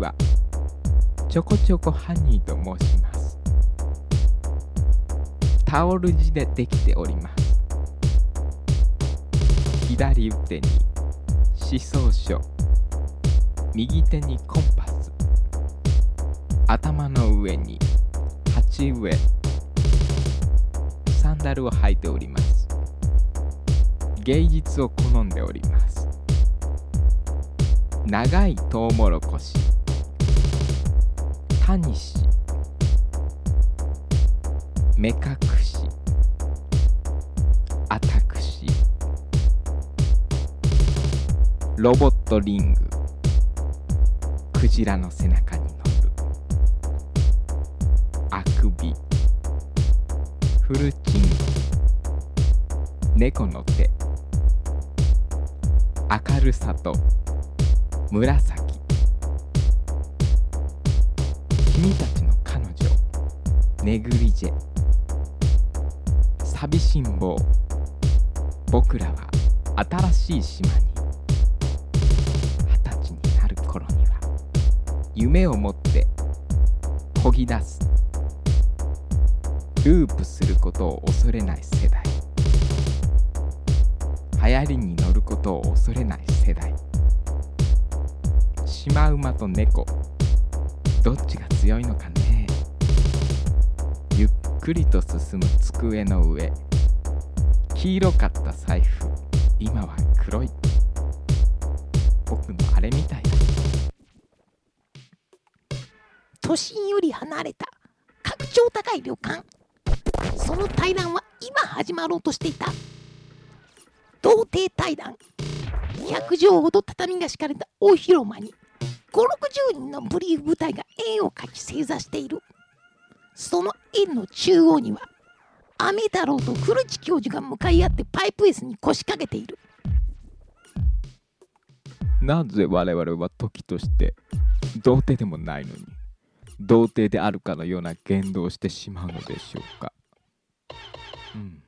はちょこちょこハニーと申します。タオル地でできております。左腕に思想書。右手にコンパス。頭の上に鉢植え。サンダルを履いております。芸術を好んでおります。長いトウモロコシ。タニシ目隠し。アタクシロボットリング。クジラの背中に乗る。あくび。フルチン猫の手。明るさと紫。君たちの彼女ネグリジェ寂しん坊僕らは新しい島に二十歳になる頃には夢を持って漕ぎ出す。ループすることを恐れない世代。流行りに乗ることを恐れない世代。シマウマと猫。どっちが強いのかね。ゆっくりと進む机の上。黄色かった財布。今は黒い。僕のあれみたいだ。都心より離れた。格調高い旅館。その対談は今始まろうとしていた。童貞対談。100畳ほど畳が敷かれた大広間に。560人のブリーフ部隊が円を描き正座している。その円の中央にはアメ太郎と古地教授が向かい合ってパイプ椅子に腰掛けている。なぜ我々は時として童貞でもないのに童貞であるかのような言動をしてしまうのでしょうか。うん。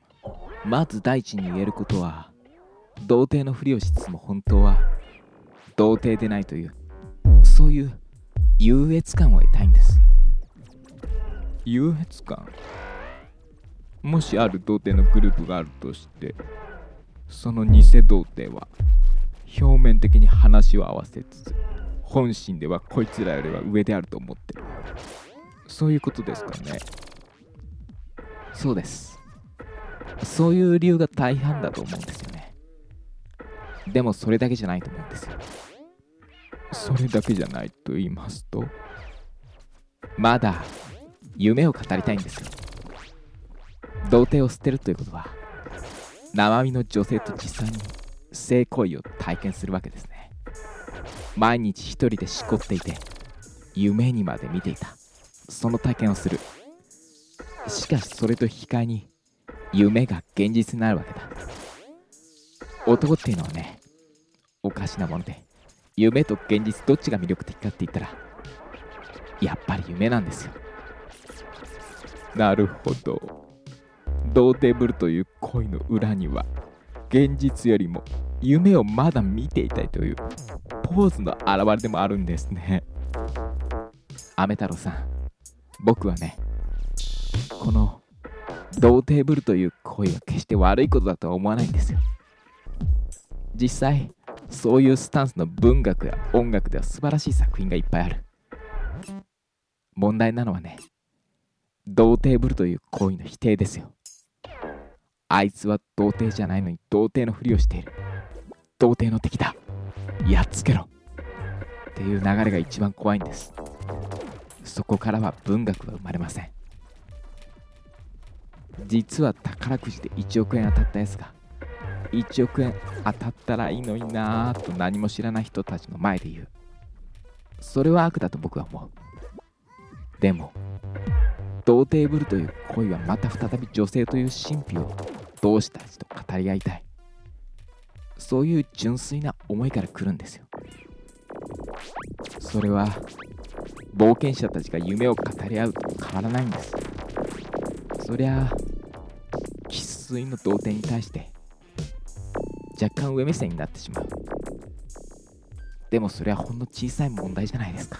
まず第一に言えることは童貞のふりをしつつも本当は童貞でないというそういう優越感を得たいんです。優越感？もしある童貞のグループがあるとしてその偽童貞は表面的に話を合わせつつ本心ではこいつらよりは上であると思ってる。そういうことですかね。そうです。そういう理由が大半だと思うんですよね。でもそれだけじゃないと思うんですよそれだけじゃないと言いますとまだ夢を語りたいんですよ。童貞を捨てるということは生身の女性と実際に性行為を体験するわけですね。毎日一人でしこっていて夢にまで見ていた。その体験をする。しかしそれと引き換えに夢が現実になるわけだ。男っていうのはねおかしなもので夢と現実どっちが魅力的かって言ったらやっぱり夢なんですよ。なるほど。童貞ぶるという恋の裏には現実よりも夢をまだ見ていたいというポーズの表れでもあるんですね。アメ太郎さん僕はねこの童貞ぶるという恋は決して悪いことだとは思わないんですよ。実際そういうスタンスの文学や音楽では素晴らしい作品がいっぱいある。問題なのはね童貞ぶるという行為の否定ですよ。あいつは童貞じゃないのに童貞のふりをしている。童貞の敵だ。やっつけろ。っていう流れが一番怖いんです。そこからは文学は生まれません。実は宝くじで1億円当たったやつが1億円当たったらいいのになぁと何も知らない人たちの前で言う。それは悪だと僕は思う。でも童貞ぶるという恋はまた再び女性という神秘を同志たちと語り合いたい。そういう純粋な思いから来るんですよ。それは冒険者たちが夢を語り合うと変わらないんです。そりゃあ生粋の童貞に対して若干上目線になってしまう。でもそれはほんの小さい問題じゃないですか。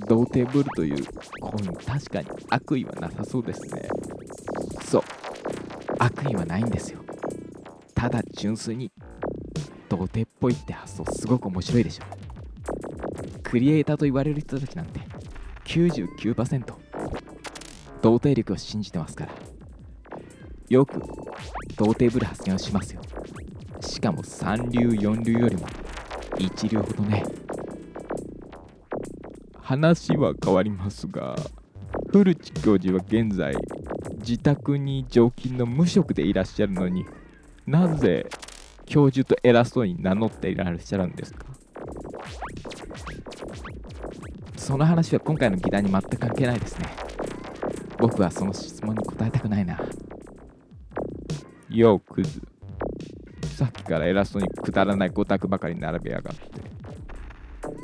童貞ブルというコイ確かに悪意はなさそうですね。そう。悪意はないんですよ。ただ純粋に童貞っぽいって発想すごく面白いでしょ。クリエイターと言われる人たちなんて99%童貞力を信じてますから。よく童貞ブル発言をしますよ。しかも三流四流よりも一流ほどね。話は変わりますが古地教授は現在自宅に常勤の無職でいらっしゃるのになぜ教授と偉そうに名乗っていらっしゃるんですか？その話は今回の議題に全く関係ないですね。僕はその質問に答えたくないな。ようクズ。さっきから偉そうにくだらないごたくばかり並べやがって。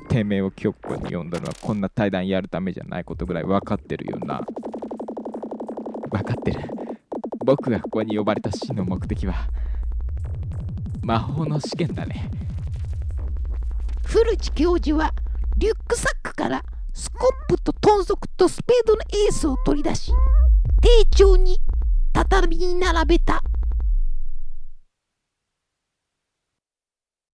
てめえを極固に呼んだのはこんな対談やるためじゃないことぐらい分かってるよな。分かってる。僕がここに呼ばれた真の目的は魔法の試験だね。古地教授はリュックサックからスコップと豚足とスペードのエースを取り出し丁重に畳に並べた。